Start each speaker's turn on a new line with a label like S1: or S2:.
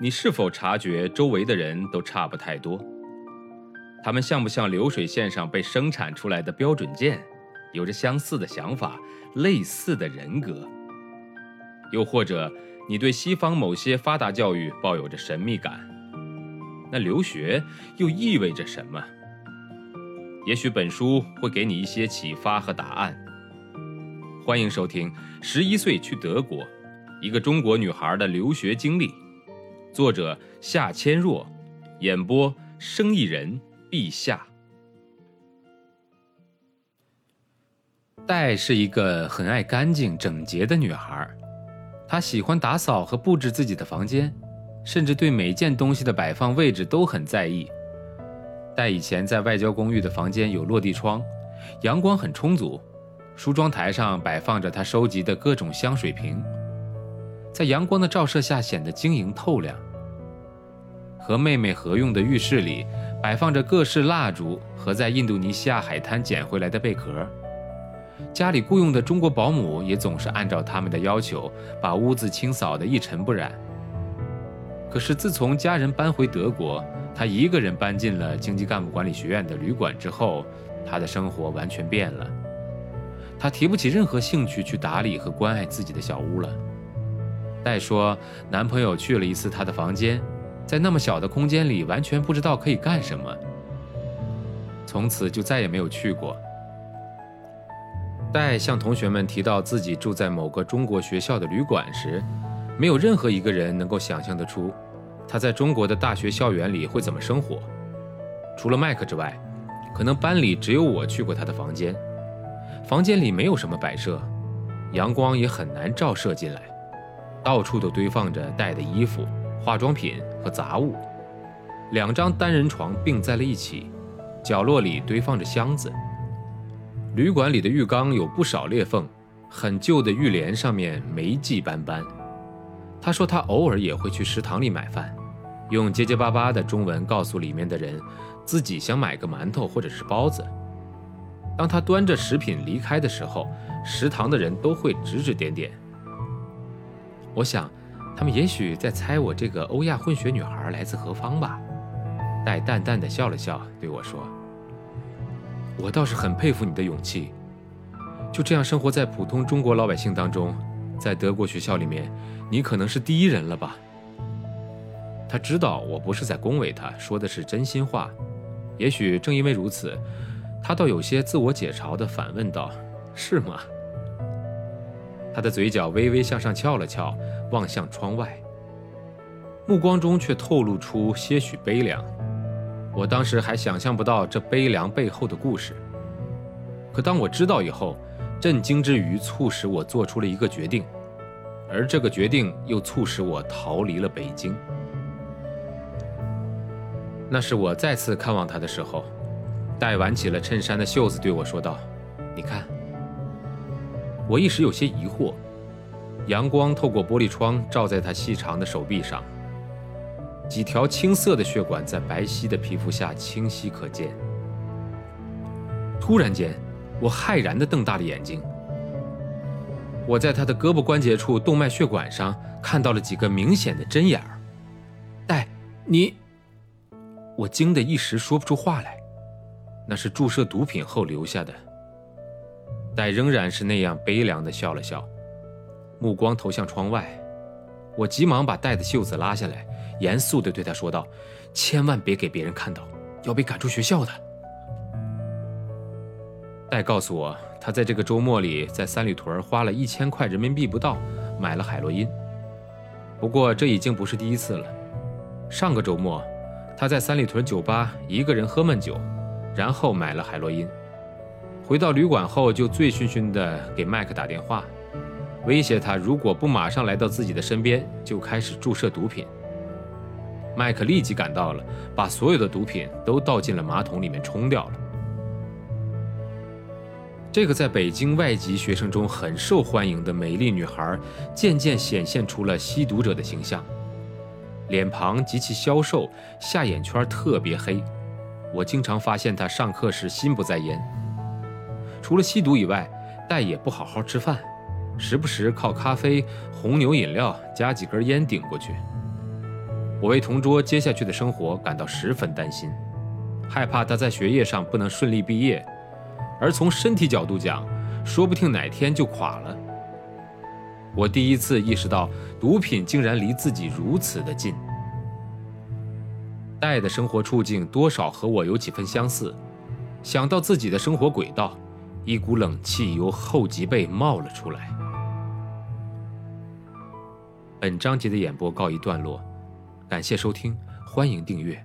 S1: 你是否察觉周围的人都差不太多？他们像不像流水线上被生产出来的标准件，有着相似的想法、类似的人格？又或者，你对西方某些发达教育抱有着神秘感？那留学又意味着什么？也许本书会给你一些启发和答案。欢迎收听《十一岁去德国：一个中国女孩的留学经历》，作者夏千若，演播生意人陛下。戴是一个很爱干净整洁的女孩，她喜欢打扫和布置自己的房间，甚至对每件东西的摆放位置都很在意。戴以前在外交公寓的房间有落地窗，阳光很充足。梳妆台上摆放着她收集的各种香水瓶，在阳光的照射下显得晶莹透亮。和妹妹合用的浴室里摆放着各式蜡烛和在印度尼西亚海滩捡回来的贝壳。家里雇佣的中国保姆也总是按照他们的要求把屋子清扫得一尘不染。可是自从家人搬回德国，他一个人搬进了经济干部管理学院的旅馆之后，他的生活完全变了。他提不起任何兴趣去打理和关爱自己的小屋了。再说，男朋友去了一次他的房间，在那么小的空间里，完全不知道可以干什么。从此就再也没有去过。戴向同学们提到自己住在某个中国学校的旅馆时，没有任何一个人能够想象得出，他在中国的大学校园里会怎么生活。除了麦克之外，可能班里只有我去过他的房间。房间里没有什么摆设，阳光也很难照射进来，到处都堆放着戴的衣服、化妆品和杂物。两张单人床并在了一起，角落里堆放着箱子。旅馆里的浴缸有不少裂缝，很旧的浴帘上面霉迹斑斑。他说他偶尔也会去食堂里买饭，用结结巴巴的中文告诉里面的人，自己想买个馒头或者是包子。当他端着食品离开的时候，食堂的人都会指指点点。我想，他们也许在猜我这个欧亚混血女孩来自何方吧。戴淡淡的笑了笑，对我说：“我倒是很佩服你的勇气，就这样生活在普通中国老百姓当中，在德国学校里面，你可能是第一人了吧？”他知道我不是在恭维他，说的是真心话。也许正因为如此。他倒有些自我解嘲地反问道：“是吗？”他的嘴角微微向上翘了翘，望向窗外，目光中却透露出些许悲凉。我当时还想象不到这悲凉背后的故事，可当我知道以后，震惊之余促使我做出了一个决定，而这个决定又促使我逃离了北京。那是我再次看望他的时候。戴挽起了衬衫的袖子，对我说道：“你看。”我一时有些疑惑。阳光透过玻璃窗照在他细长的手臂上，几条青色的血管在白皙的皮肤下清晰可见。突然间，我骇然地瞪大了眼睛。我在他的胳膊关节处动脉血管上看到了几个明显的针眼儿。戴，你……我惊得一时说不出话来。那是注射毒品后留下的。戴仍然是那样悲凉地笑了笑，目光投向窗外。我急忙把戴的袖子拉下来，严肃地对他说道：“千万别给别人看到，要被赶出学校的。”戴告诉我，他在这个周末里在三里屯花了一千块人民币不到买了海洛因。不过这已经不是第一次了。上个周末，他在三里屯酒吧一个人喝闷酒。然后买了海洛因，回到旅馆后就醉醺醺地给麦克打电话，威胁他如果不马上来到自己的身边，就开始注射毒品。麦克立即赶到了，把所有的毒品都倒进了马桶里面冲掉了。这个在北京外籍学生中很受欢迎的美丽女孩，渐渐显现出了吸毒者的形象，脸庞极其消瘦，下眼圈特别黑。我经常发现她上课时心不在焉，除了吸毒以外，戴也不好好吃饭，时不时靠咖啡、红牛饮料加几根烟顶过去。我为同桌接下去的生活感到十分担心，害怕他在学业上不能顺利毕业，而从身体角度讲，说不定哪天就垮了。我第一次意识到，毒品竟然离自己如此的近。戴的生活处境多少和我有几分相似，想到自己的生活轨道，一股冷气由后脊背冒了出来。本章节的演播告一段落。感谢收听，欢迎订阅。